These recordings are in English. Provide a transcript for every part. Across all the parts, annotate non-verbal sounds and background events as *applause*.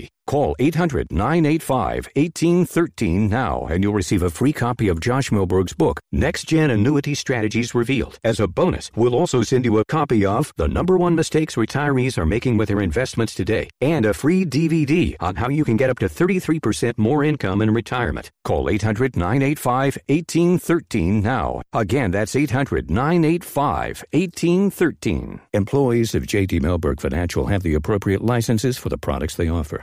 Turkey. Call 800 985 1813 now and you'll receive a free copy of Josh Mellberg's book, Next Gen Annuity Strategies Revealed. As a bonus, we'll also send you a copy of The Number One Mistakes Retirees Are Making with Their Investments Today and a free DVD on how you can get up to 33% more income in retirement. Call 800 985 1813 now. Again, that's 800 985 1813. Employees of JD Mellberg Financial have the appropriate licenses for the products they offer.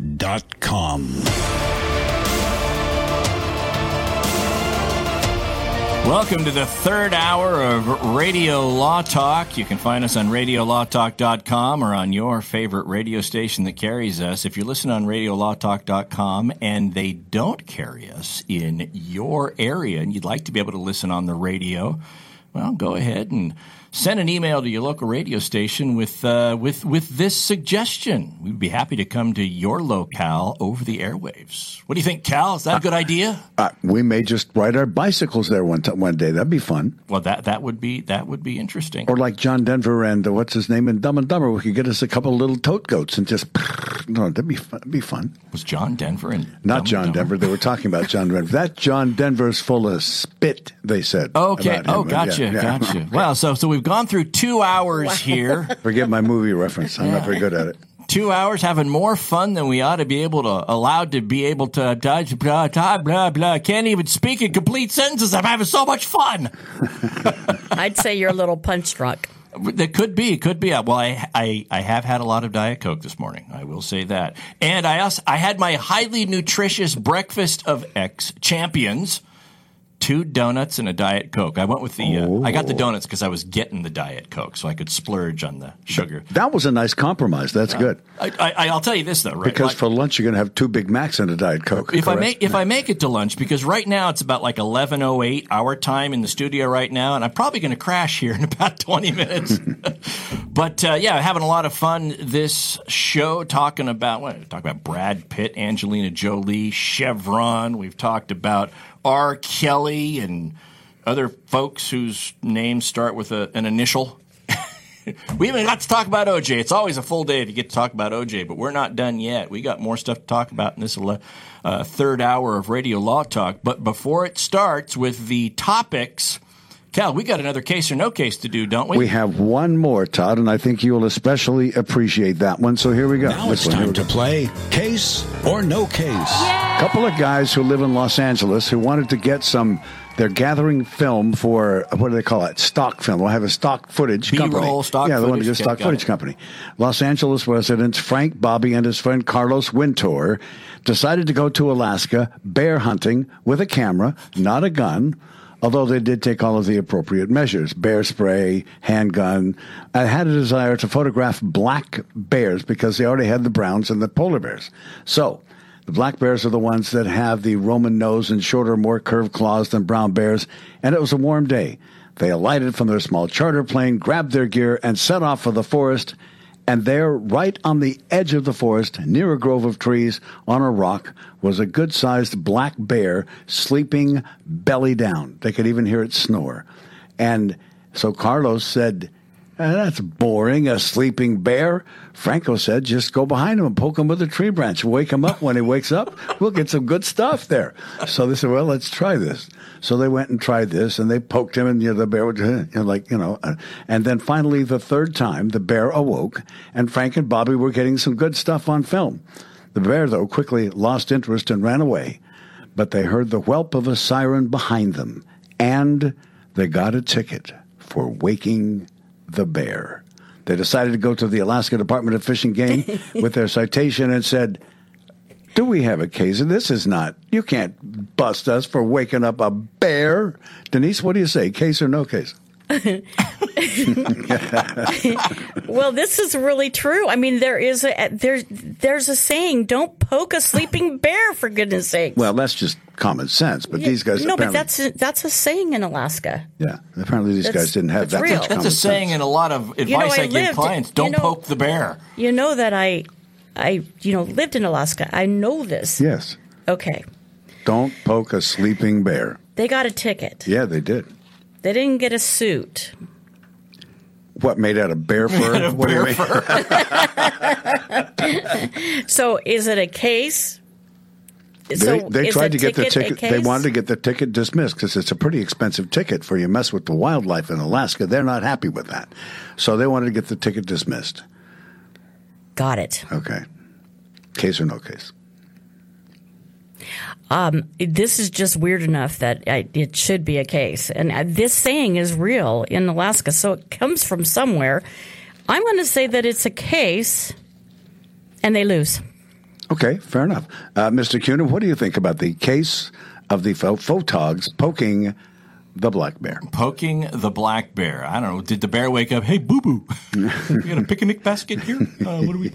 RadioLawTalk.com. Welcome to the third hour of Radio Law Talk. You can find us on radiolawtalk.com or on your favorite radio station that carries us. If you listen on radiolawtalk.com and they don't carry us in your area and you'd like to be able to listen on the radio, well, go ahead and send an email to your local radio station with uh, with with this suggestion. We'd be happy to come to your locale over the airwaves. What do you think, Cal? Is that a good idea? Uh, we may just ride our bicycles there one t- one day. That'd be fun. Well, that that would be that would be interesting. Or like John Denver and uh, what's his name in Dumb and Dumber, we could get us a couple of little tote goats and just *laughs* no, that'd be fun. That'd be fun. Was John Denver and Not Dumb John and Denver. They were talking about John Denver. That John Denver's full of spit. They said. Okay. Oh, gotcha, Yeah, yeah. gotcha. Well, so so we've gone through two hours here. *laughs* Forget my movie reference. I'm not very good at it. two hours having more fun than we ought to be able to allowed to be able to blah blah blah blah blah. Can't even speak in complete sentences. I'm having so much fun. *laughs* I'd say you're a little punch drunk. That could be, could be. Well, I, I I have had a lot of Diet Coke this morning. I will say that. And I also I had my highly nutritious breakfast of ex champions. Two donuts and a Diet Coke. I went with the. Uh, I got the donuts because I was getting the Diet Coke, so I could splurge on the sugar. That was a nice compromise. That's good. I, I, I'll tell you this though, right? Because Like- for lunch, you're going to have two Big Macs and a Diet Coke. if I make if I make it to lunch because right now it's about like eleven oh eight our time in the studio right now, and I'm probably going to crash here in *laughs* about twenty minutes. *laughs* but uh, yeah, having a lot of fun this show talking about what talk about Brad Pitt, Angelina Jolie, Chevron. We've talked about R. Kelly and other folks whose names start with a, an initial. *laughs* We haven't got to talk about OJ. It's always a full day if you get to talk about OJ, but we're not done yet. We got more stuff to talk about in this uh, third hour of Radio Law Talk. But before it starts with the topics, Cal, we got another case or no case to do, don't we? We have one more, Todd, and I think you'll especially appreciate that one. So here we go. Now This it's time to play Case or No Case. couple of guys who live in Los Angeles who wanted to get some. They're gathering film for what do they call it? Stock film. They'll have a stock footage B-roll, company. stock yeah, they want to footage. get a stock footage it. company. Los Angeles residents Frank Bobby and his friend Carlos Wintour decided to go to Alaska bear hunting with a camera, not a gun. Although they did take all of the appropriate measures, bear spray, handgun. I had a desire to photograph black bears because they already had the browns and the polar bears. So, the black bears are the ones that have the Roman nose and shorter, more curved claws than brown bears, and it was a warm day. They alighted from their small charter plane, grabbed their gear, and set off for the forest. And there, right on the edge of the forest, near a grove of trees, on a rock, was a good sized black bear sleeping belly down. They could even hear it snore. And so Carlos said, "Eh, That's boring, a sleeping bear. Franco said, Just go behind him and poke him with a tree branch. Wake him up when he wakes up. We'll get some good stuff there. So they said, Well, let's try this. So they went and tried this and they poked him, and you know, the bear would, you know, like, you know. uh, And then finally, the third time, the bear awoke, and Frank and Bobby were getting some good stuff on film. The bear, though, quickly lost interest and ran away. But they heard the whelp of a siren behind them, and they got a ticket for waking the bear. They decided to go to the Alaska Department of Fish and Game *laughs* with their citation and said, Do we have a case? And this is not, you can't bust us for waking up a bear. Denise, what do you say? Case or no case? *laughs* Well, this is really true. I mean, there is a there's there's a saying: "Don't poke a sleeping *laughs* bear." For goodness' sake. Well, that's just common sense, but these guys no, but that's a, that's a saying in Alaska. yeah, apparently these That's- guys didn't have that real. much That's common a saying sense. in a lot of advice I I, give lived- clients. Don't know- poke the bear. You know that I, I you know lived in Alaska. I know this. Yes. Okay, Don't poke a sleeping bear. they got a ticket. Yeah, they did. They didn't get a suit. What made out of bear fur? of what do you bear mean? *laughs* So is it a case? They, so they is tried to get the ticket. They wanted to get the ticket dismissed because it's a pretty expensive ticket for you mess with the wildlife in Alaska. They're not happy with that, so they wanted to get the ticket dismissed. Got it. Okay, case or no case? This is just weird enough that I, it should be a case. And uh, this saying is real in Alaska, so it comes from somewhere. I'm going to say that it's a case, and they lose. Okay, fair enough. Uh, Mr. Cunin, what do you think about the case of the photogs poking the black bear? Poking the black bear. I don't know. Did the bear wake up? Hey, boo boo. *laughs* we got a picnic basket here? Uh, what do we?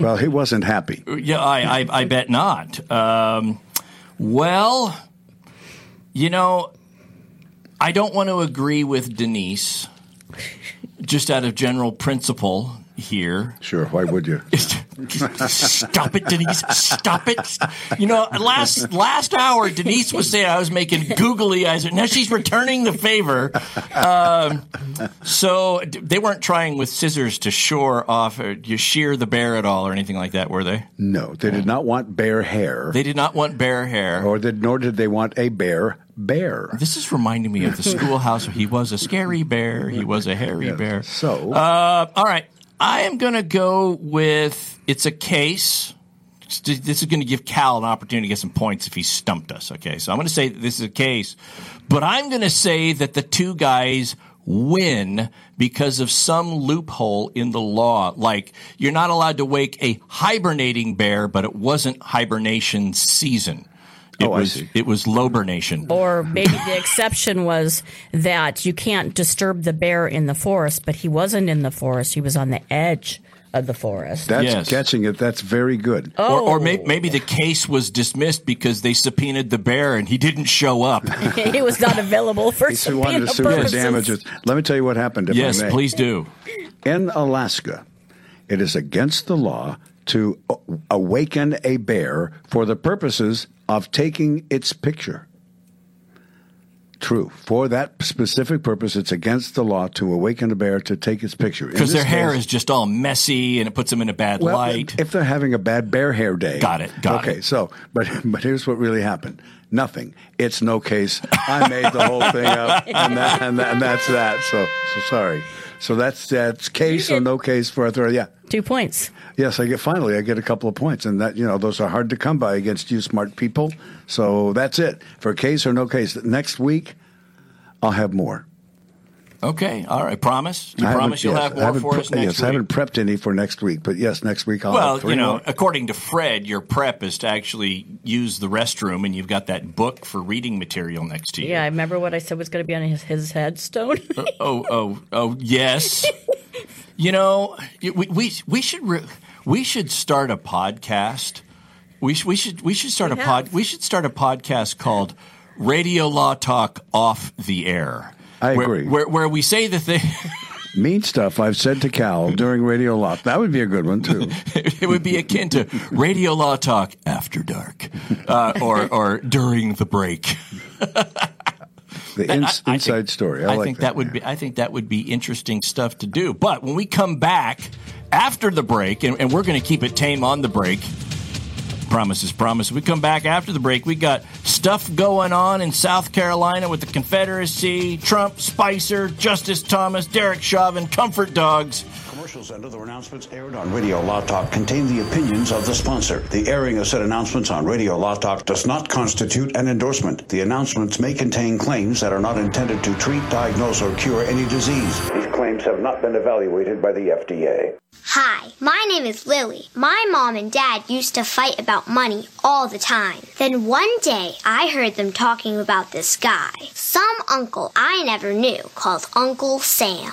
Well, he wasn't happy. *laughs* Yeah, I, I, I bet not. Um, well, you know, I don't want to agree with Denise, just out of general principle here. Sure, why would you? *laughs* Stop it, Denise! Stop it! You know, last last hour, Denise was saying I was making googly eyes. Now she's returning the favor. Um, so they weren't trying with scissors to shore off, or you shear the bear at all, or anything like that, were they? No, they did not want bear hair, They did not want bear hair. or did, nor did they want a bear bear. This is reminding me of the schoolhouse. Where he was a scary bear. He was a hairy bear. So, Uh, all right. I am going to go with it's a case. This is going to give Cal an opportunity to get some points if he stumped us. Okay. So I'm going to say this is a case, but I'm going to say that the two guys win because of some loophole in the law. Like you're not allowed to wake a hibernating bear, but it wasn't hibernation season. Oh, it Oh, I was see. it was lobernation. Or maybe the exception was that you can't disturb the bear in the forest, but he wasn't in the forest. He was on the edge of the forest. that's yes. catching it. That's very good. Oh. Or, or Oh. may, maybe the case was dismissed because they subpoenaed the bear and he didn't show up. *laughs* he was not available for He wanted to subpoena sue for damages. Let me tell you what happened. If I yes, may. please do. In Alaska, it is against the law to awaken a bear for the purposes of taking its picture. True. For that specific purpose, it's against the law to awaken a bear to take its picture. Because their hair case- is just all messy and it puts them in a bad well, light. if they're having a bad bear hair day. Got it, got okay, it. so but but here's what really happened. Nothing. It's no case. I made the whole thing up, and that, and, that, and that's that. So so sorry. So that's that's case or no case for authority. Yeah. Two points. Yes, I get finally I get a couple of points, and that you know those are hard to come by against you smart people. So that's it for case or no case. Next week, I'll have more. Okay, all right. Promise? You I promise you'll yes, have more for pre- us next yes, week? I haven't prepped any for next week, but yes, next week I'll well, have three you know, more. according to Fred, your prep is to actually use the restroom, and you've got that book for reading material next to you. Yeah, I remember what I said was going to be on his, his headstone. Uh, oh, oh, oh, yes. *laughs* you know, we we we should re- we should start a podcast. We sh- we should we should start We a pod we should start a podcast called Radio Law Talk Off the Air. I where, agree. Where where we say the thing. *laughs* Mean stuff I've said to Cal during Radio Law. That would be a good one too. *laughs* it would be akin to Radio Law Talk After Dark, uh, or or during the break. The ins- I- I inside think- story. I, I like think that, would be. I think that would be interesting stuff to do. But when we come back after the break, and, and we're going to keep it tame on the break. Promises, promise. We come back after the break. We got stuff going on in South Carolina with the Confederacy, Trump, Spicer, Justice Thomas, Derek Chauvin, Comfort Dogs. Commercials and other announcements aired on Radio Law Talk contain the opinions of the sponsor. The airing of said announcements on Radio Law Talk does not constitute an endorsement. The announcements may contain claims that are not intended to treat, diagnose, or cure any disease. These claims have not been evaluated by the FDA. Hi, my name is Lily. My mom and dad used to fight about money all the time. Then one day I heard them talking about this guy, some uncle I never knew called Uncle Sam.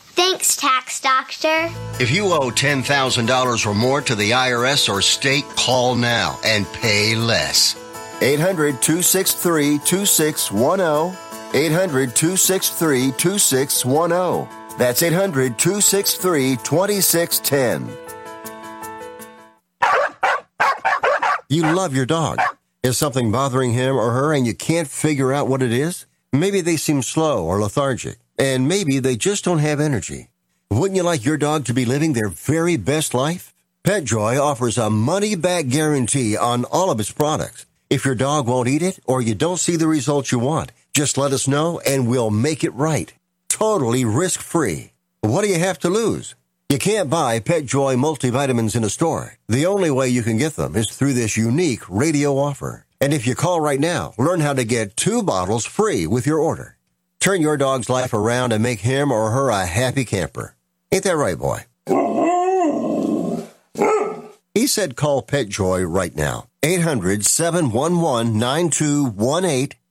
Thanks, Tax Doctor. If you owe $10,000 or more to the IRS or state, call now and pay less. 800 263 2610. 800 263 2610. That's 800 263 2610. You love your dog. Is something bothering him or her and you can't figure out what it is? Maybe they seem slow or lethargic, and maybe they just don't have energy. Wouldn't you like your dog to be living their very best life? PetJoy offers a money back guarantee on all of its products. If your dog won't eat it or you don't see the results you want, just let us know and we'll make it right. Totally risk free. What do you have to lose? You can't buy PetJoy multivitamins in a store. The only way you can get them is through this unique radio offer. And if you call right now, learn how to get two bottles free with your order. Turn your dog's life around and make him or her a happy camper. Ain't that right, boy? *laughs* He said call PetJoy right now. 800 711 9218.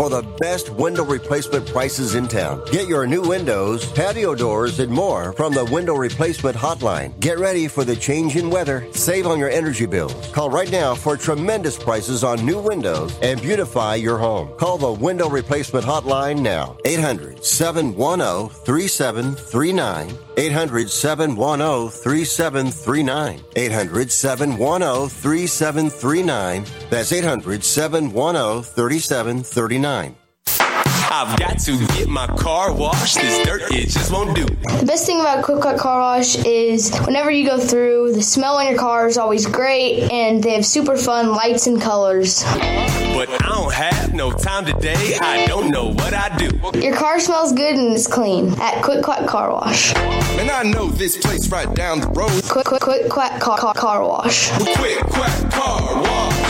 for the best window replacement prices in town. Get your new windows, patio doors, and more from the window replacement hotline. Get ready for the change in weather. Save on your energy bills. Call right now for tremendous prices on new windows and beautify your home. Call the window replacement hotline now. 800 710 3739. 800 710 3739. 800 710 3739. That's 800 710 3739. I've got to get my car washed. This dirt, it just won't do. The best thing about Quick Quack Car Wash is whenever you go through, the smell on your car is always great, and they have super fun lights and colors. But I don't have no time today. I don't know what I do. Your car smells good and it's clean at Quick Quack Car Wash. And I know this place right down the road. Quick Quick Quick Quack Car, car, car Wash. Quick Quack Car Wash.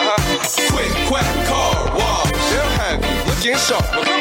Have you looking sharp.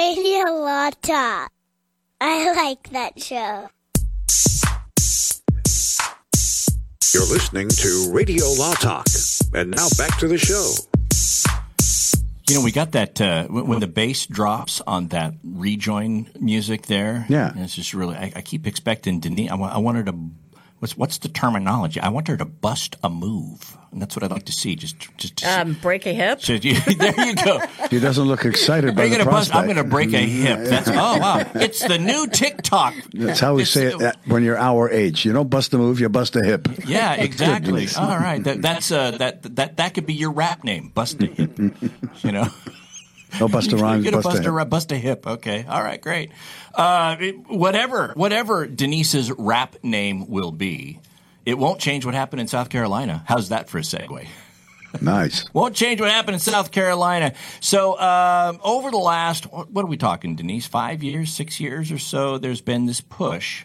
Radio Law Talk. I like that show. You're listening to Radio Law Talk. And now back to the show. You know, we got that uh, when when the bass drops on that rejoin music there. Yeah. it's just really. I, I keep expecting Denise. I want, I want her to. What's what's the terminology? I want her to bust a move, and that's what I'd like to see. Just just. To Um, break a hip. so *laughs* you, there you go. He doesn't look excited Are by you the gonna bust? I'm going to break a hip. That's oh wow! It's the new TikTok. That's how we It's- say it at- when you're our age. You don't bust a move, you bust a hip. Yeah, exactly. All right, that, that's uh, that that that could be your rap name, Bust a Hip. you know. No Busta Rhymes, You're gonna bust a bust a, hip. bust a hip. Okay. All right. Great. Uh, whatever, whatever Denise's rap name will be, it won't change what happened in South Carolina. How's that for a segue? Nice. *laughs* Won't change what happened in South Carolina. So, um, over the last, what what are we talking, Denise? Five years, six years or so, there's been this push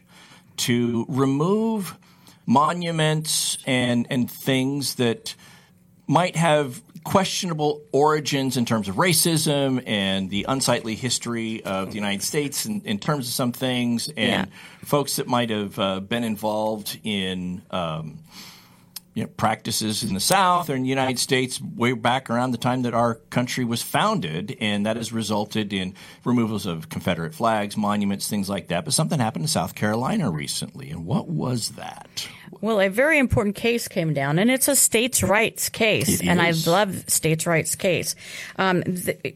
to remove monuments and, and things that might have questionable origins in terms of racism and the unsightly history of the United States in, in terms of some things, and folks that might have uh, been involved in. Um, you know, practices in the South or in the United States way back around the time that our country was founded, and that has resulted in removals of Confederate flags, monuments, things like that. But something happened in South Carolina recently, and what was that? Well, a very important case came down, and it's a states' rights case, It and I love states' rights case. Um, th-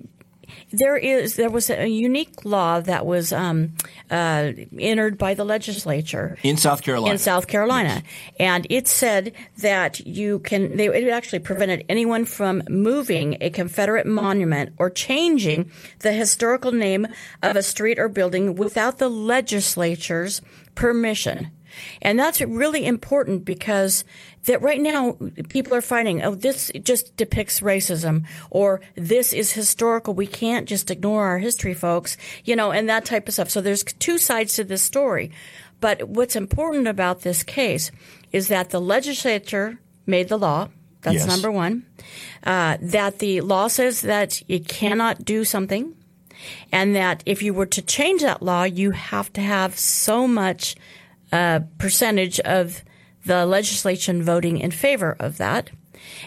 there is there was a unique law that was um, uh, entered by the legislature In South Carolina. in South Carolina, and it said that you can. They, it actually prevented anyone from moving a Confederate monument or changing the historical name of a street or building without the legislature's permission. And that's really important because that right now people are finding, oh, this just depicts racism or this is historical. We can't just ignore our history, folks, you know, and that type of stuff. So there's two sides to this story. But what's important about this case is that the legislature made the law. That's Yes. number one. Uh, that the law says that you cannot do something and that if you were to change that law, you have to have so much uh, percentage of the legislation voting in favor of that.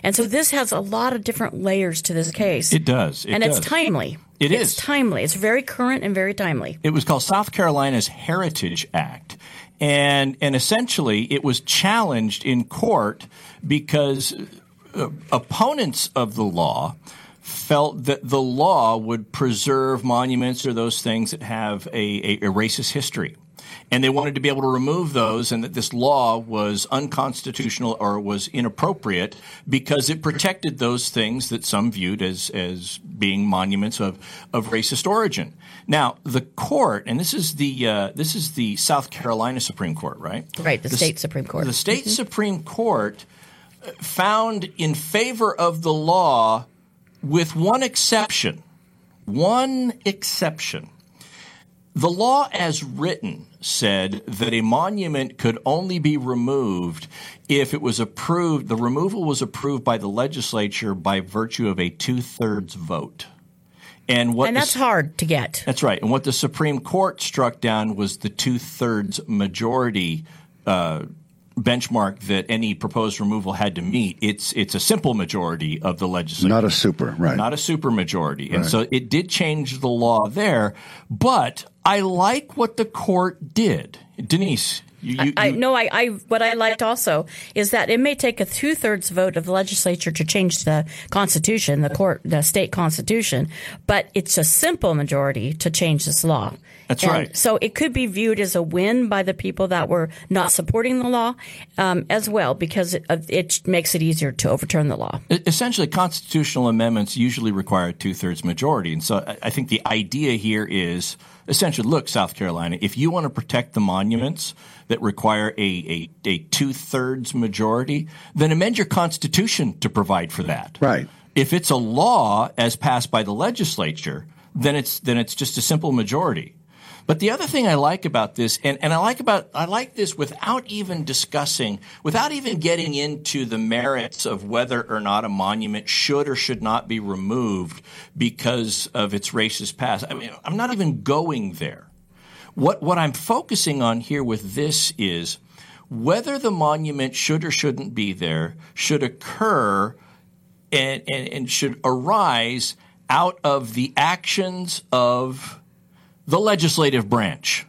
And so this has a lot of different layers to this case. It does. It and does. it's timely. It it's is. timely. It's very current and very timely. It was called South Carolina's Heritage Act. And, and essentially, it was challenged in court because uh, opponents of the law felt that the law would preserve monuments or those things that have a, a, a racist history. And they wanted to be able to remove those, and that this law was unconstitutional or was inappropriate because it protected those things that some viewed as, as being monuments of, of racist origin. Now, the court, and this is the uh, this is the South Carolina Supreme Court, right? Right, the s- state Supreme Court. The state Supreme Court uh, found in favor of the law with one exception. One exception. The law as written said that a monument could only be removed if it was approved, the removal was approved by the legislature by virtue of a two thirds vote. And what and that's s- hard to get. that's right. And what the Supreme Court struck down was the two thirds majority uh, benchmark that any proposed removal had to meet. It's it's a simple majority of the legislature, Not a super, right. not a super majority. And Right. so it did change the law there. But I like what the court did, Denise. You, you, I you- no, I, I what I liked also is that it may take a two thirds vote of the legislature to change the constitution, the court, the state constitution, but it's a simple majority to change this law. That's And right. So it could be viewed as a win by the people that were not supporting the law, um, as well, because it, it makes it easier to overturn the law. Essentially, constitutional amendments usually require a two thirds majority. And so I- I think the idea here is essentially look, South Carolina, if you want to protect the monuments that require a, a, a two thirds majority, then amend your constitution to provide for that. Right. If it's a law as passed by the legislature, then it's then it's just a simple majority. But the other thing I like about this, and, and I like about I like this without even discussing, without even getting into the merits of whether or not a monument should or should not be removed because of its racist past. I mean, I'm not even going there. What what I'm focusing on here with this is whether the monument should or shouldn't be there should occur and, and, and should arise out of the actions of the legislative branch.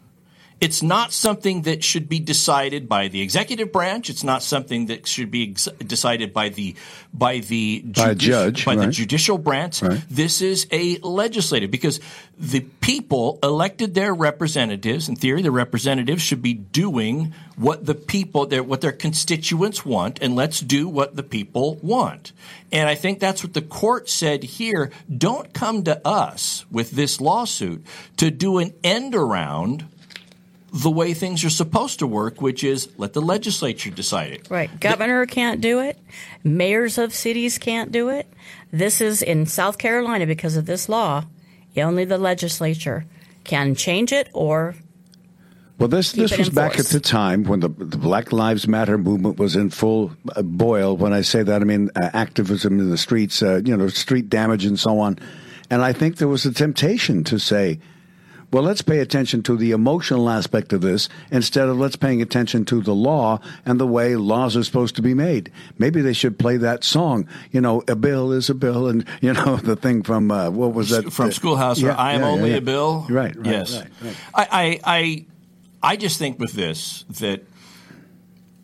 It's not something that should be decided by the executive branch. It's not something that should be ex- decided by the by the by a judge, by right. the judicial branch. Right. This is a legislative because the people elected their representatives. In theory, the representatives should be doing what the people, their, what their constituents want, and let's do what the people want. And I think that's what the court said here. Don't come to us with this lawsuit to do an end around the way things are supposed to work, which is let the legislature decide it. Right. Governor can't do it. Mayors of cities can't do it. This is in South Carolina because of this law. Only the legislature can change it or Well, this this was back force. at the time when the, the Black Lives Matter movement was in full uh, boil. When I say that, I mean uh, activism in the streets, uh, you know, street damage and so on. And I think there was a temptation to say, well, let's pay attention to the emotional aspect of this instead of let's paying attention to the law and the way laws are supposed to be made. Maybe they should play that song, you know, a bill is a bill, and *laughs* you know the thing from uh, what was that from Schoolhouse? yeah, I am yeah, only yeah. a bill. Right, right, yes. right, right. I, I, I, I just think with this that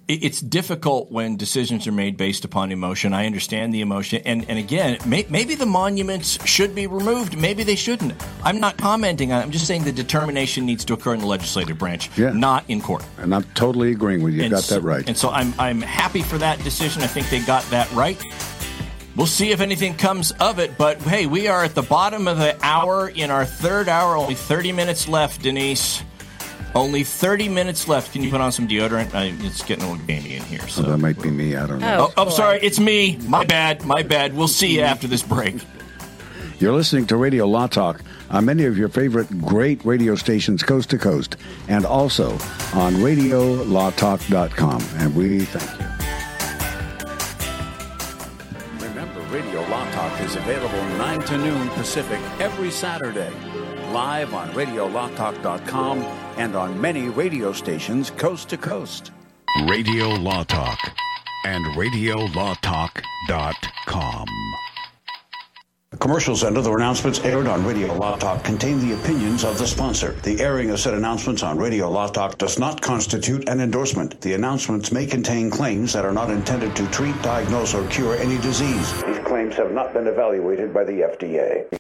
it's difficult when decisions are made based upon emotion. I understand the emotion, and and again, may, maybe the monuments should be removed. Maybe they shouldn't. I'm not commenting on. it. I'm just saying the determination needs to occur in the legislative branch, Yeah. not in court. And I'm totally agreeing with you. And Got so- that right. And so I'm I'm happy for that decision. I think they got that right. We'll see if anything comes of it. But hey, we are at the bottom of the hour in our third hour. Only 30 minutes left, Denise. Only 30 minutes left. Can you put on some deodorant? I, it's getting a little gamey in here. So. Oh, that might be me. I don't know. Oh, oh, sorry. It's me. My bad. My bad. We'll see you after this break. You're listening to Radio Law Talk on many of your favorite great radio stations coast to coast and also on radiolawtalk.com. And we thank you. Remember, Radio Law Talk is available 9 to noon Pacific every Saturday, live on radiolawtalk.com and on many radio stations coast to coast. Radio Law Talk and radiolawtalk.com. The commercials and other announcements aired on Radio Law Talk contain the opinions of the sponsor. The airing of said announcements on Radio Law Talk does not constitute an endorsement. The announcements may contain claims that are not intended to treat, diagnose, or cure any disease. These claims have not been evaluated by the FDA.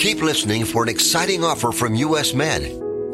Keep listening for an exciting offer from US Med.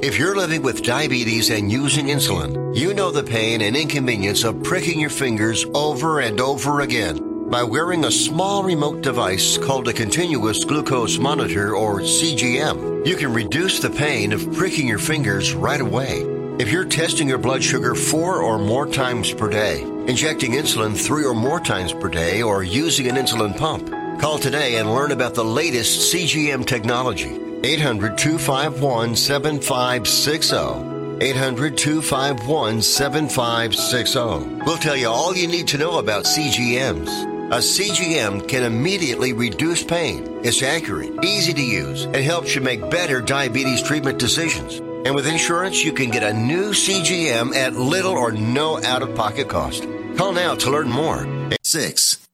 If you're living with diabetes and using insulin, you know the pain and inconvenience of pricking your fingers over and over again. By wearing a small remote device called a continuous glucose monitor or CGM, you can reduce the pain of pricking your fingers right away. If you're testing your blood sugar four or more times per day, injecting insulin three or more times per day, or using an insulin pump, call today and learn about the latest CGM technology. 800 251 7560. 800 251 7560. We'll tell you all you need to know about CGMs. A CGM can immediately reduce pain. It's accurate, easy to use, and helps you make better diabetes treatment decisions. And with insurance, you can get a new CGM at little or no out of pocket cost. Call now to learn more. 6.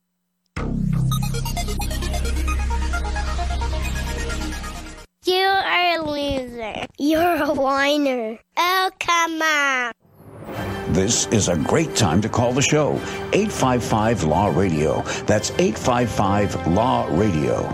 You are a loser. You're a whiner. Oh, come on. This is a great time to call the show. 855 Law Radio. That's 855 Law Radio.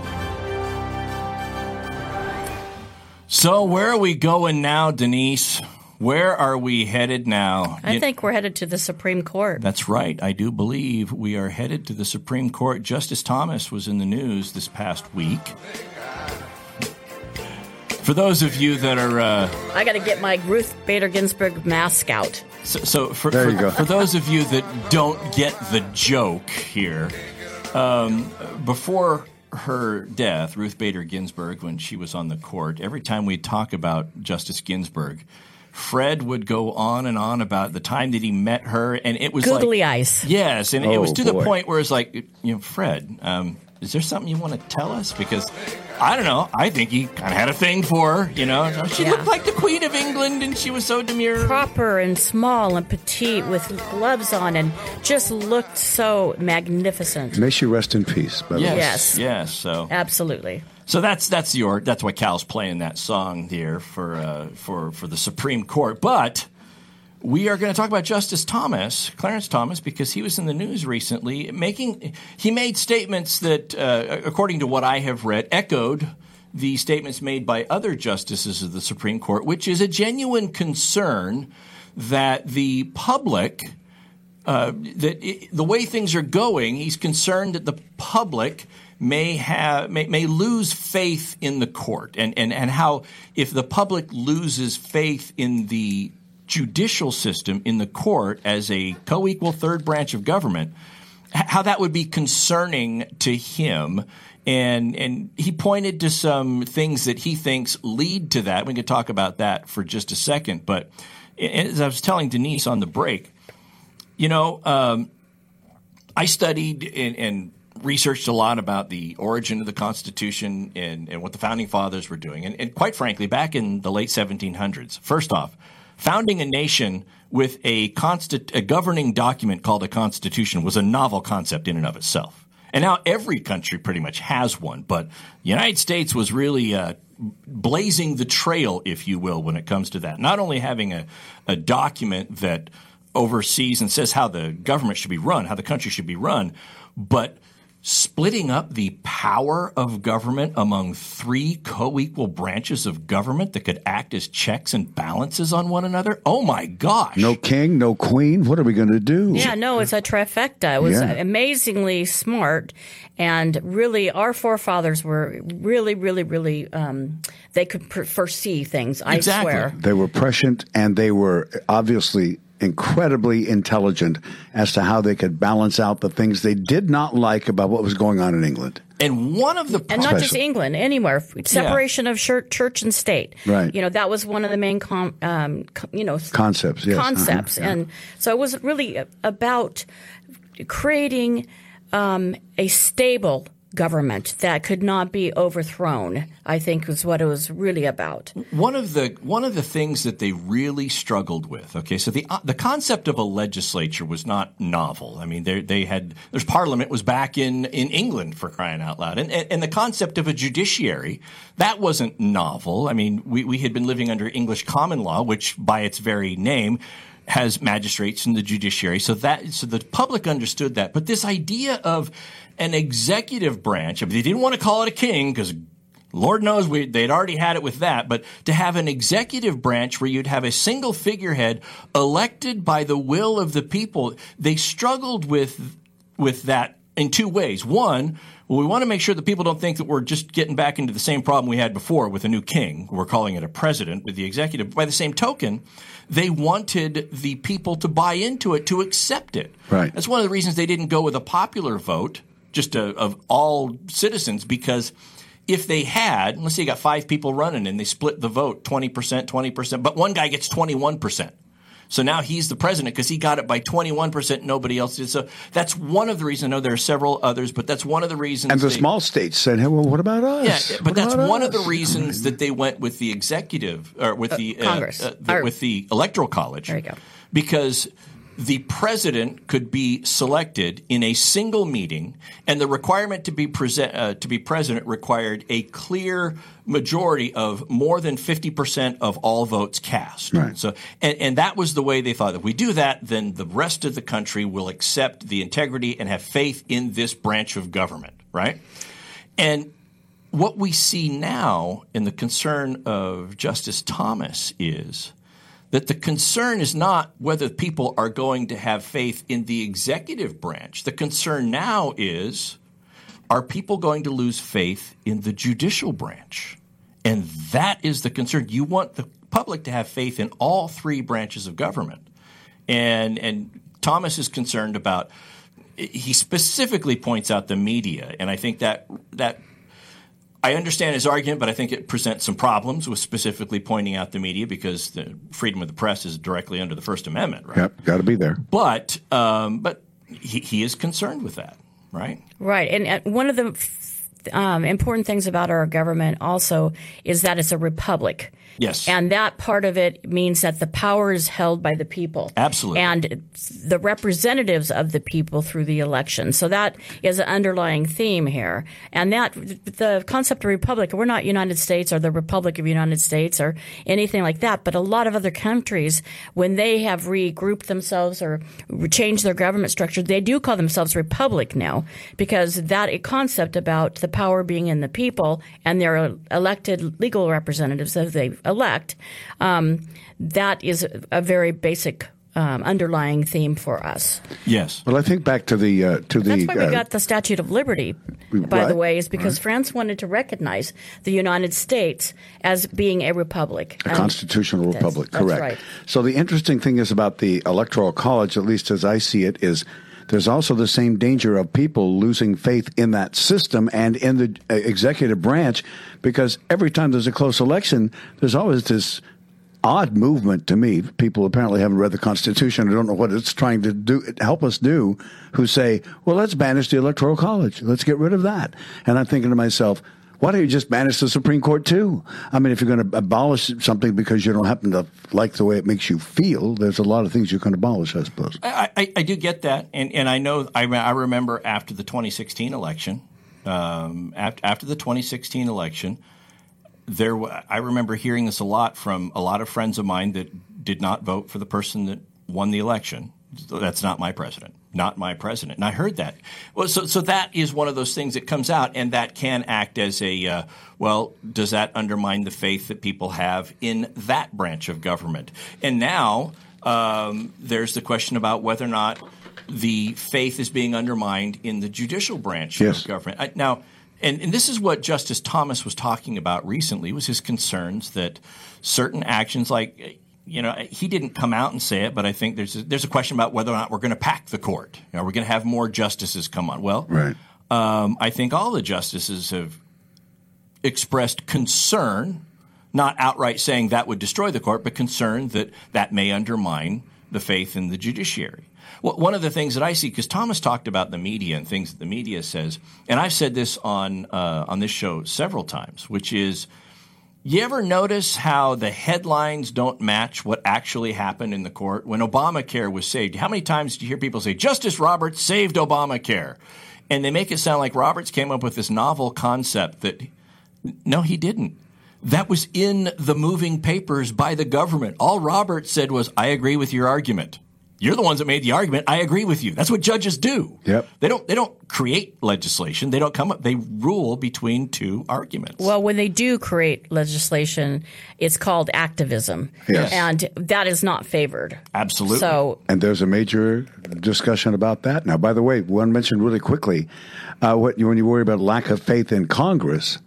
So, where are we going now, Denise? Where are we headed now? I You- think we're headed to the Supreme Court. That's right. I do believe we are headed to the Supreme Court. Justice Thomas was in the news this past week. For those of you that are, uh, I got to get my Ruth Bader Ginsburg mask out. so, so for, There for, you go. for those of you that don't get the joke here, um, before her death, Ruth Bader Ginsburg, when she was on the court, every time we talk about Justice Ginsburg, Fred would go on and on about the time that he met her, and it was Googly like, eyes. Yes, and it Oh, was to the point where it's like, you know, Fred, um, is there something you want to tell us? Because I don't know. I think he kind of had a thing for her. You know, she Yeah. looked like the Queen of England, and she was so demure. Proper and small and petite with gloves on and just looked so magnificent. May she rest in peace. By the way. Yes, Yes. yes. So, Absolutely. so that's that's your that's why Cal's playing that song there for uh, for for the Supreme Court. But we are going to talk about Justice Thomas, Clarence Thomas, because he was in the news recently, making he made statements that, uh, according to what I have read, echoed the statements made by other justices of the Supreme Court, which is a genuine concern that the public uh, that i the way things are going, he's concerned that the public may have may, may lose faith in the court, and, and and how if the public loses faith in the judicial system in the court as a co-equal third branch of government, how that would be concerning to him. And and he pointed to some things that he thinks lead to that. We can talk about that for just a second. But as I was telling Denise on the break, you know, um, I studied and, and researched a lot about the origin of the Constitution and, and what the founding fathers were doing. And, and quite frankly, back in the late 1700s, first off, founding a nation with a, constit- a governing document called a constitution was a novel concept in and of itself. And now every country pretty much has one, but the United States was really uh, blazing the trail, if you will, when it comes to that. Not only having a, a document that oversees and says how the government should be run, how the country should be run, but splitting up the power of government among three co-equal branches of government that could act as checks and balances on one another. Oh my gosh. No king, no queen. What are we going to do? Yeah, no, it's a trifecta. It was Yeah. amazingly smart, and really, our forefathers were really, really, really. Um, they could per- foresee things. I Exactly. swear. They were prescient and they were obviously incredibly intelligent as to how they could balance out the things they did not like about what was going on in England. And one of the And not just England, anywhere. Separation of church, church and state. Right. You know, that was one of the main, com- um, co- you know, Concepts, yes. concepts. Uh-huh, yeah. And so it was really about creating um, a stable government that could not be overthrown. I think was what it was really about. One of the one of the things that they really struggled with. Okay, so the uh, the concept of a legislature was not novel. I mean, they they had there's Parliament was back in in England for crying out loud, and and, and the concept of a judiciary that wasn't novel. I mean, we we had been living under English common law, which by its very name has magistrates in the judiciary. So that so the public understood that. But this idea of an executive branch, I mean, they didn't want to call it a king because Lord knows we, they'd already had it with that, but to have an executive branch where you'd have a single figurehead elected by the will of the people, they struggled with with that in two ways. One, well, we want to make sure that people don't think that we're just getting back into the same problem we had before with a new king. We're calling it a president with the executive. By the same token, they wanted the people to buy into it, to accept it. Right. That's one of the reasons they didn't go with a popular vote, just a, of all citizens, because if they had, let's say you got five people running and they split the vote 20%, 20%, but one guy gets 21%. So now he's the president because he got it by 21%. Nobody else did. So that's one of the reasons. I know there are several others, but that's one of the reasons. And the they, small states said, hey, well, what about us? Yeah, but What that's one us? of the reasons that they went with the executive or with the, Congress. uh, the- Or- with the electoral college. There you go. Because the president could be selected in a single meeting, and the requirement to be present uh, to be president required a clear majority of more than fifty percent of all votes cast. Right. So, and, and that was the way they thought. If we do that, then the rest of the country will accept the integrity and have faith in this branch of government. Right. And what we see now in the concern of Justice Thomas is that the concern is not whether people are going to have faith in the executive branch. The concern now is are people going to lose faith in the judicial branch? And that is the concern. You want the public to have faith in all three branches of government. And and Thomas is concerned about he specifically points out the media, and I think that that I understand his argument, but I think it presents some problems with specifically pointing out the media because the freedom of the press is directly under the First Amendment, right? Yep, got to be there. But um, but he, he is concerned with that, right? Right. And uh, one of the um, important things about our government also is that it's a republic. Yes. And that part of it means that the power is held by the people. Absolutely. And the representatives of the people through the election. So that is an underlying theme here. And that, the concept of republic, we're not United States or the Republic of United States or anything like that, but a lot of other countries, when they have regrouped themselves or changed their government structure, they do call themselves republic now because that concept about the power being in the people and their elected legal representatives that they elect, um, that is a very basic um, underlying theme for us. Yes. Well, I think back to the uh, to the. That's why we uh, got the Statue of Liberty, by the way, is because right. France wanted to recognize the United States as being a republic. A And- constitutional republic, that's correct. right. So the interesting thing is about the electoral college, at least as I see it, is there's also the same danger of people losing faith in that system and in the uh, executive branch because every time there's a close election, there's always this odd movement to me. People apparently haven't read the Constitution or don't know what it's trying to do help us do. Who say, "Well, let's banish the electoral college. Let's get rid of that." And I'm thinking to myself. Why don't you just banish the Supreme Court too? I mean, if you're going to abolish something because you don't happen to like the way it makes you feel, there's a lot of things you can abolish, I suppose. I, I, I do get that, and, and I know I, I remember after the 2016 election, um, after, after the 2016 election, there I remember hearing this a lot from a lot of friends of mine that did not vote for the person that won the election. That's not my president, not my president, and I heard that. Well, so so that is one of those things that comes out, and that can act as a uh, well. Does that undermine the faith that people have in that branch of government? And now um, there's the question about whether or not the faith is being undermined in the judicial branch Yes. of government. I, now, and, and this is what Justice Thomas was talking about recently was his concerns that certain actions like you know he didn't come out and say it but I think there's a, there's a question about whether or not we're going to pack the court. You know, we're going to have more justices come on. Well, Right. um, I think all the justices have expressed concern, not outright saying that would destroy the court, but concern that that may undermine the faith in the judiciary. Well, one of the things that I see, because Thomas talked about the media and things that the media says, and I've said this on uh, on this show several times, which is, you ever notice how the headlines don't match what actually happened in the court when Obamacare was saved? How many times do you hear people say Justice Roberts saved Obamacare, and they make it sound like Roberts came up with this novel concept that no, he didn't. That was in the moving papers by the government. All Roberts said was, I agree with your argument. You're the ones that made the argument. I agree with you. That's what judges do. Yep. They don't they don't create legislation. They don't come up they rule between two arguments. Well, when they do create legislation, it's called activism. Yes. And that is not favored. Absolutely. So And there's a major discussion about that now. By the way, one mentioned really quickly, uh, what, when you worry about lack of faith in Congress,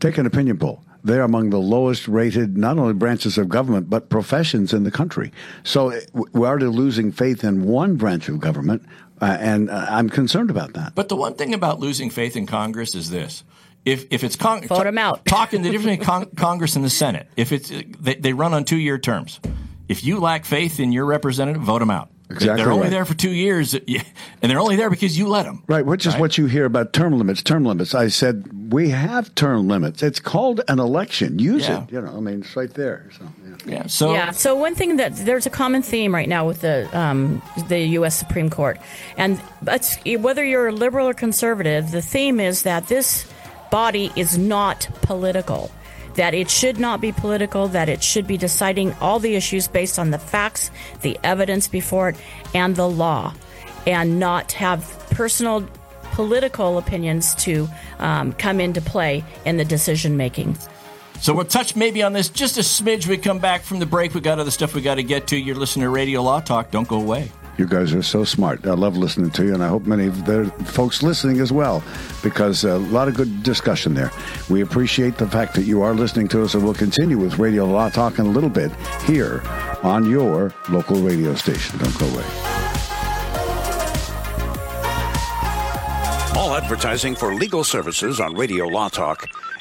take an opinion poll. They're among the lowest rated, not only branches of government, but professions in the country. So we're already losing faith in one branch of government, uh, and uh, I'm concerned about that. But the one thing about losing faith in Congress is this: if if it's con- Vote 'em out. *laughs* talking the difference between con- Congress and the Senate, if it's they, they run on two year terms, if you lack faith in your representative, vote them out. Exactly They're only right. there for two years, *laughs* and they're only there because you let them. Right, which is Right. what you hear about term limits. Term limits. I said we have term limits. It's called an election. Use Yeah. it. You know, I mean, it's right there. So, yeah. Yeah. So yeah. So one thing that there's a common theme right now with the um, the U.S. Supreme Court, and it's, whether you're liberal or conservative, the theme is that this body is not political. That it should not be political. That it should be deciding all the issues based on the facts, the evidence before it, and the law, and not have personal political opinions to um, come into play in the decision making. So we'll touch maybe on this just a smidge. We come back from the break. We got other stuff we got to get to. You're listening to Radio Law Talk. Don't go away. You guys are so smart. I love listening to you, and I hope many of the folks listening as well, because a lot of good discussion there. We appreciate the fact that you are listening to us, and we'll continue with Radio Law Talk in a little bit here on your local radio station. Don't go away. All advertising for legal services on Radio Law Talk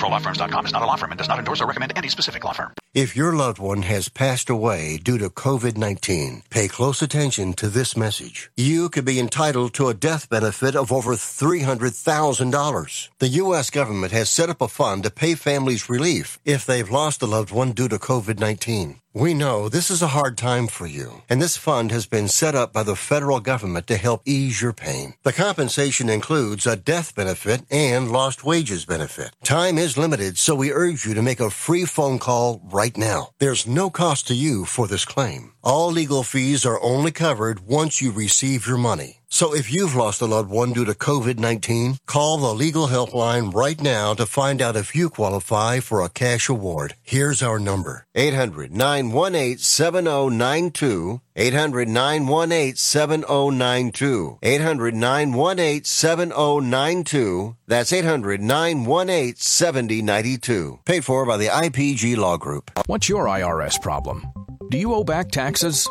ProLawFirms.com is not a law firm and does not endorse or recommend any specific law firm. If your loved one has passed away due to COVID-19, pay close attention to this message. You could be entitled to a death benefit of over $300,000. The U.S. government has set up a fund to pay families relief if they've lost a loved one due to COVID-19. We know this is a hard time for you, and this fund has been set up by the federal government to help ease your pain. The compensation includes a death benefit and lost wages benefit. Time is limited, so we urge you to make a free phone call right now. There's no cost to you for this claim. All legal fees are only covered once you receive your money. So if you've lost a loved one due to COVID-19, call the legal helpline right now to find out if you qualify for a cash award. Here's our number. 800-918-7092. 800-918-7092. 800-918-7092. That's 800-918-7092. Paid for by the IPG Law Group. What's your IRS problem? Do you owe back taxes?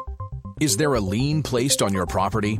Is there a lien placed on your property?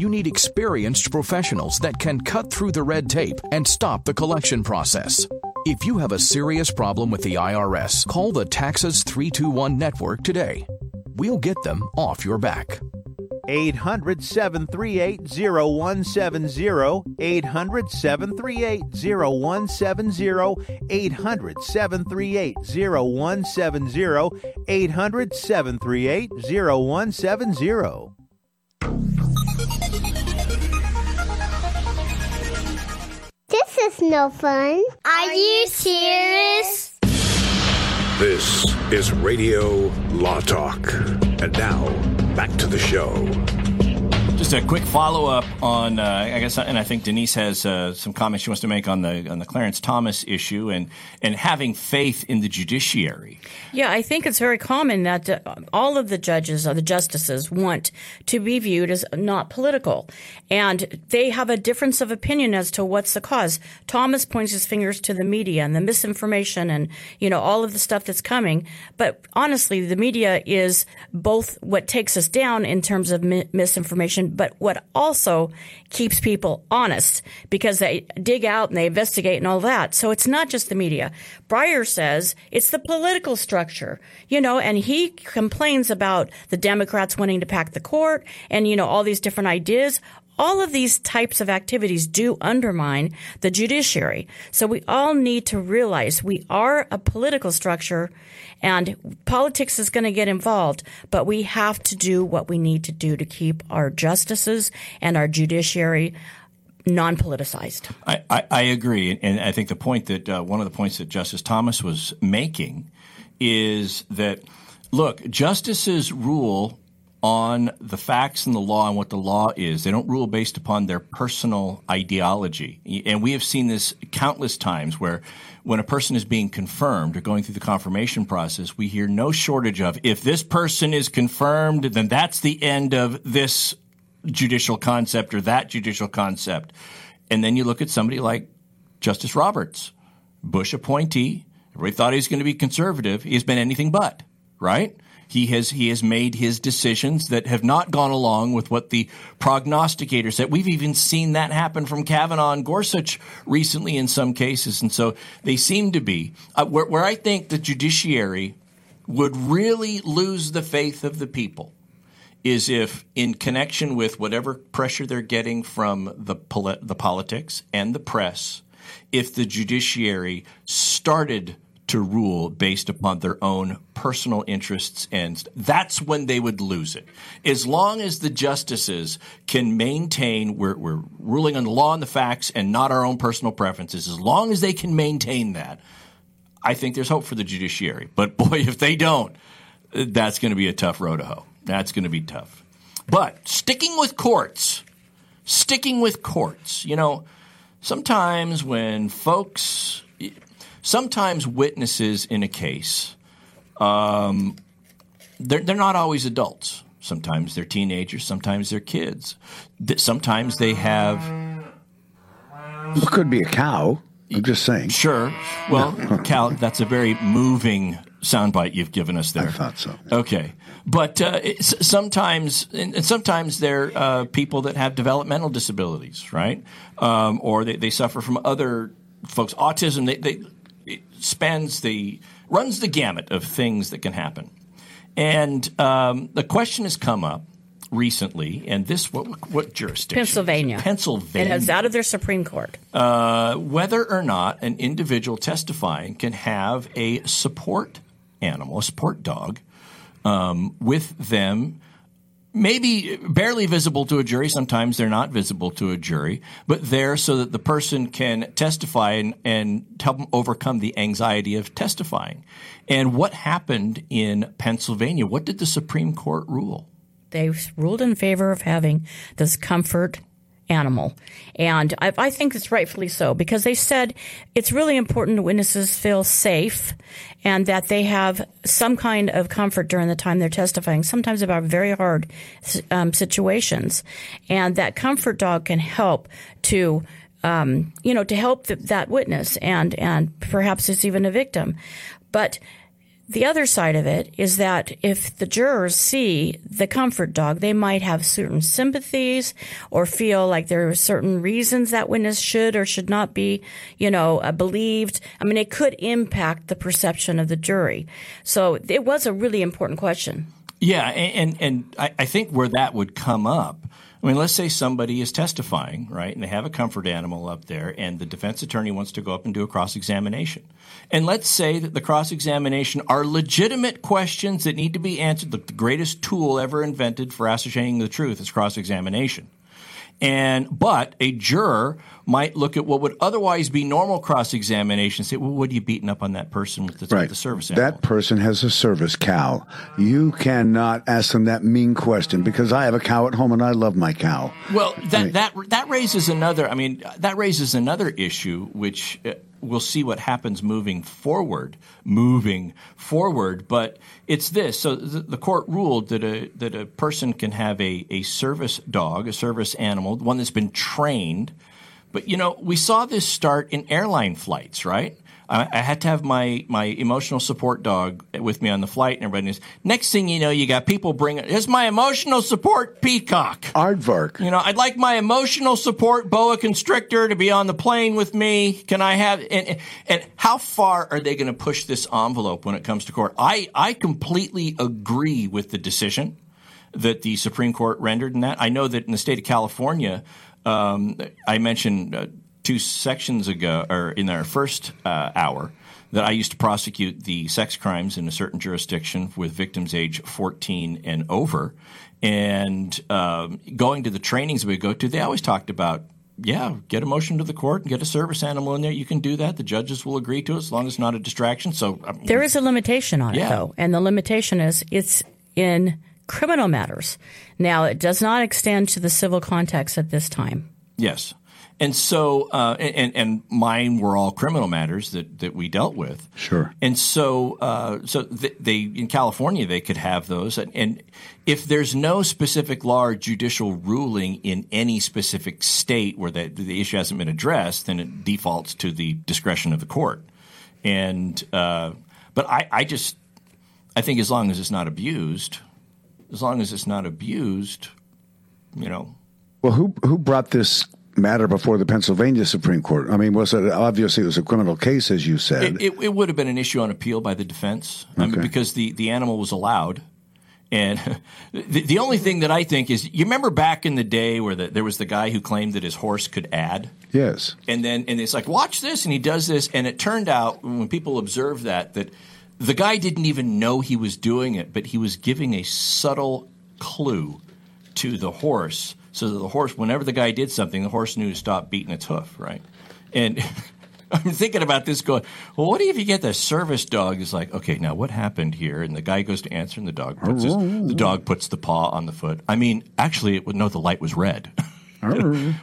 You need experienced professionals that can cut through the red tape and stop the collection process. If you have a serious problem with the IRS, call the Taxes 321 network today. We'll get them off your back. 800 738 0170. 800 738 0170. 800 738 0170. 800 738 0170. This is no fun. Are you serious? This is Radio Law Talk. And now, back to the show. Just a quick follow up on, uh, I guess, and I think Denise has uh, some comments she wants to make on the on the Clarence Thomas issue and and having faith in the judiciary. Yeah, I think it's very common that uh, all of the judges or the justices want to be viewed as not political, and they have a difference of opinion as to what's the cause. Thomas points his fingers to the media and the misinformation and you know all of the stuff that's coming, but honestly, the media is both what takes us down in terms of mi- misinformation but what also keeps people honest because they dig out and they investigate and all that. So it's not just the media. Breyer says it's the political structure, you know, and he complains about the Democrats wanting to pack the court and, you know, all these different ideas all of these types of activities do undermine the judiciary. So we all need to realize we are a political structure and politics is going to get involved, but we have to do what we need to do to keep our justices and our judiciary non politicized. I, I, I, agree. And I think the point that uh, one of the points that Justice Thomas was making is that, look, justices rule on the facts and the law and what the law is. They don't rule based upon their personal ideology. And we have seen this countless times where when a person is being confirmed or going through the confirmation process, we hear no shortage of if this person is confirmed, then that's the end of this judicial concept or that judicial concept. And then you look at somebody like Justice Roberts, Bush appointee. Everybody thought he was going to be conservative. He has been anything but, right? He has he has made his decisions that have not gone along with what the prognosticators said. We've even seen that happen from Kavanaugh and Gorsuch recently in some cases, and so they seem to be uh, where, where I think the judiciary would really lose the faith of the people is if, in connection with whatever pressure they're getting from the poli- the politics and the press, if the judiciary started to rule based upon their own personal interests and that's when they would lose it. As long as the justices can maintain we're, we're ruling on the law and the facts and not our own personal preferences as long as they can maintain that i think there's hope for the judiciary. But *laughs* boy if they don't that's going to be a tough road to hoe. That's going to be tough. But sticking with courts sticking with courts you know sometimes when folks sometimes witnesses in a case, um, they're, they're not always adults. Sometimes they're teenagers, sometimes they're kids. Sometimes they have. It could be a cow. I'm just saying. Sure. Well. *laughs* Cal, that's a very moving soundbite you've given us there. I thought so. Okay, but uh, sometimes, and sometimes they're uh, people that have developmental disabilities, right? Um, or they, they suffer from other folks, autism. They, they it spans the runs the gamut of things that can happen. And um, the question has come up recently, and this what, what jurisdiction? Pennsylvania. Pennsylvania. It has out of their Supreme Court. Uh, whether or not an individual testifying can have a support animal, a support dog, um, with them maybe barely visible to a jury. Sometimes they're not visible to a jury, but there so that the person can testify and, and help them overcome the anxiety of testifying. And what happened in Pennsylvania? What did the Supreme Court rule? They ruled in favor of having this comfort animal. And I, I, think it's rightfully so because they said it's really important witnesses feel safe and that they have some kind of comfort during the time they're testifying, sometimes about very hard um, situations. And that comfort dog can help to um, you know, to help that witness and, and perhaps it's even a victim. But The other side of it is that if the jurors see the comfort dog, they might have certain sympathies or feel like there are certain reasons that witness should or should not be, you know, uh, believed. I mean, it could impact the perception of the jury. So it was a really important question. Yeah, and and, I, I think where that would come up. I mean, let's say somebody is testifying, right, and they have a comfort animal up there, and the defense attorney wants to go up and do a cross examination. And let's say that the cross examination are legitimate questions that need to be answered. The, greatest tool ever invented for ascertaining the truth is cross examination. And but a juror might look at what would otherwise be normal cross examination, say, "Well, what are you beating up on that person with the, Right. the service animal?" That person has a service cow. You cannot ask them that mean question because I have a cow at home and I love my cow. Well, that I mean- that that raises another. I mean, that raises another issue, which uh, we'll see what happens moving forward. Moving forward, but it's this. So the, court ruled that a that a person can have a a service dog, a service animal, one that's been trained. But you know, we saw this start in airline flights, right? I, I had to have my my emotional support dog with me on the flight, and everybody knows. Next thing you know, you got people bringing. Here's my emotional support peacock. Aardvark. You know, I'd like my emotional support boa constrictor to be on the plane with me. Can I have? And, and how far are they going to push this envelope when it comes to court? I I completely agree with the decision that the Supreme Court rendered in that. I know that in the state of California, um, I mentioned uh, two sections ago, or in our first uh, hour, that I used to prosecute the sex crimes in a certain jurisdiction with victims age 14 and over. And um, going to the trainings we go to, they always talked about yeah, get a motion to the court and get a service animal in there. You can do that. The judges will agree to it as long as it's not a distraction. So I mean, There is a limitation on it, though, and the limitation is it's in criminal matters. Now, it does not extend to the civil context at this time. Yes. And so, uh, and, and mine were all criminal matters that, that we dealt with. Sure. And so, uh, so th- they in California they could have those, and, and if there's no specific law or judicial ruling in any specific state where the, the issue hasn't been addressed, then it defaults to the discretion of the court. And uh, but I, I just I think as long as it's not abused, as long as it's not abused, you know, Well, who who brought this matter before the Pennsylvania Supreme Court? I mean, was it obviously it was a criminal case, as you said? It, it, it would have been an issue on appeal by the defense I mean, because the, the animal was allowed. And *laughs* the, the only thing that I think is, you remember back in the day where the, there was the guy who claimed that his horse could add? yes. And then and it's like, watch this, and he does this, and it turned out when people observed that that the guy didn't even know he was doing it, but he was giving a subtle clue to the horse, so that the horse, whenever the guy did something, the horse knew to stop beating its hoof, right? And *laughs* I'm thinking about this, going, well, what if you get the service dog? Is like, okay, now what happened here? And the guy goes to answer, and the dog puts his, the dog puts the paw on the foot. I mean, actually, it would know the light was red. *laughs*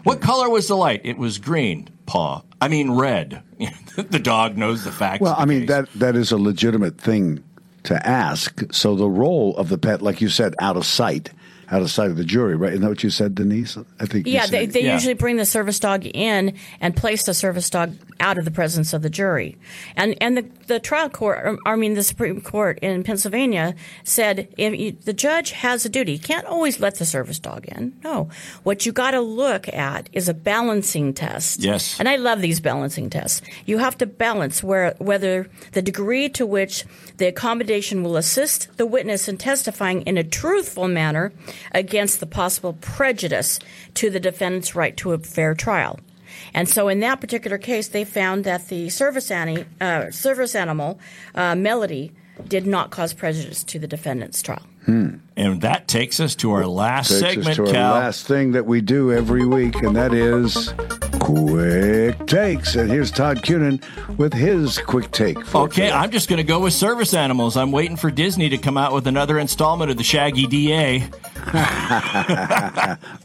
What color was the light? It was green. Paw. I mean red. *laughs* the dog knows the facts. Well, I mean case. that that is a legitimate thing to ask. So the role of the pet, like you said, out of sight, out of sight of the jury, right? Isn't that what you said, Denise? I think. you Yeah, they, said- they usually bring the service dog in and place the service dog out of the presence of the jury. And and the, the trial court, or, I mean the Supreme Court in Pennsylvania said if you, the judge has a duty, you can't always let the service dog in. No, what you got to look at is a balancing test. Yes. And I love these balancing tests. You have to balance where whether the degree to which the accommodation will assist the witness in testifying in a truthful manner against the possible prejudice to the defendant's right to a fair trial. And so, in that particular case, they found that the service, ani- uh, service animal, uh, Melody, did not cause prejudice to the defendant's trial. and that takes us to our last takes segment, us to our last thing that we do every week, and that is quick takes. And here's Todd Cunin with his quick take. For Okay, I'm just going to go with service animals. I'm waiting for Disney to come out with another installment of the Shaggy DA. *laughs*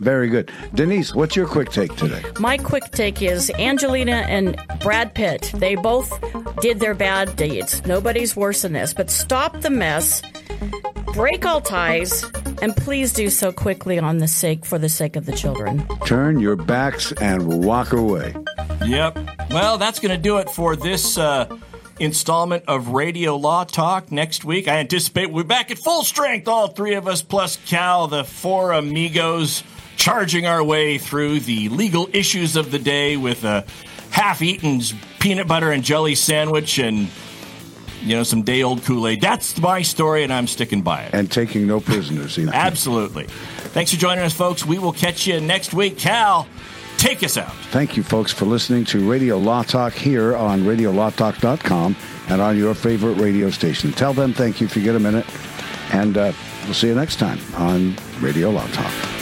Very good, Denise. What's your quick take today? My quick take is Angelina and Brad Pitt. They both did their bad deeds. Nobody's worse than this. But stop the mess, break all ties, and please do so quickly on the sake for the sake of the children. Turn your backs and walk away. Yep. Well, that's going to do it for this uh, installment of Radio Law Talk next week. I anticipate we'll be back at full strength, all three of us, plus Cal, the four amigos, charging our way through the legal issues of the day with a half eaten peanut butter and jelly sandwich and you know, some day old Kool Aid. That's my story, and I'm sticking by it. And taking no prisoners either. Absolutely. Thanks for joining us, folks. We will catch you next week. Cal, take us out. Thank you, folks, for listening to Radio Law Talk here on RadioLawTalk.com and on your favorite radio station. Tell them thank you if you get a minute, and uh, we'll see you next time on Radio Law Talk.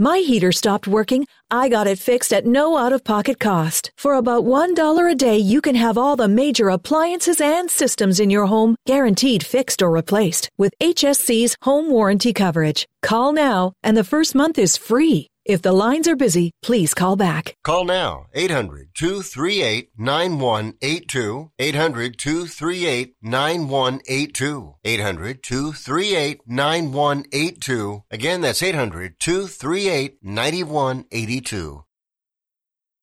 my heater stopped working. I got it fixed at no out of pocket cost. For about $1 a day, you can have all the major appliances and systems in your home guaranteed fixed or replaced with HSC's home warranty coverage. Call now, and the first month is free. If the lines are busy, please call back. Call now 800 238 9182. 800 238 9182. 800 238 9182. Again, that's 800 238 9182.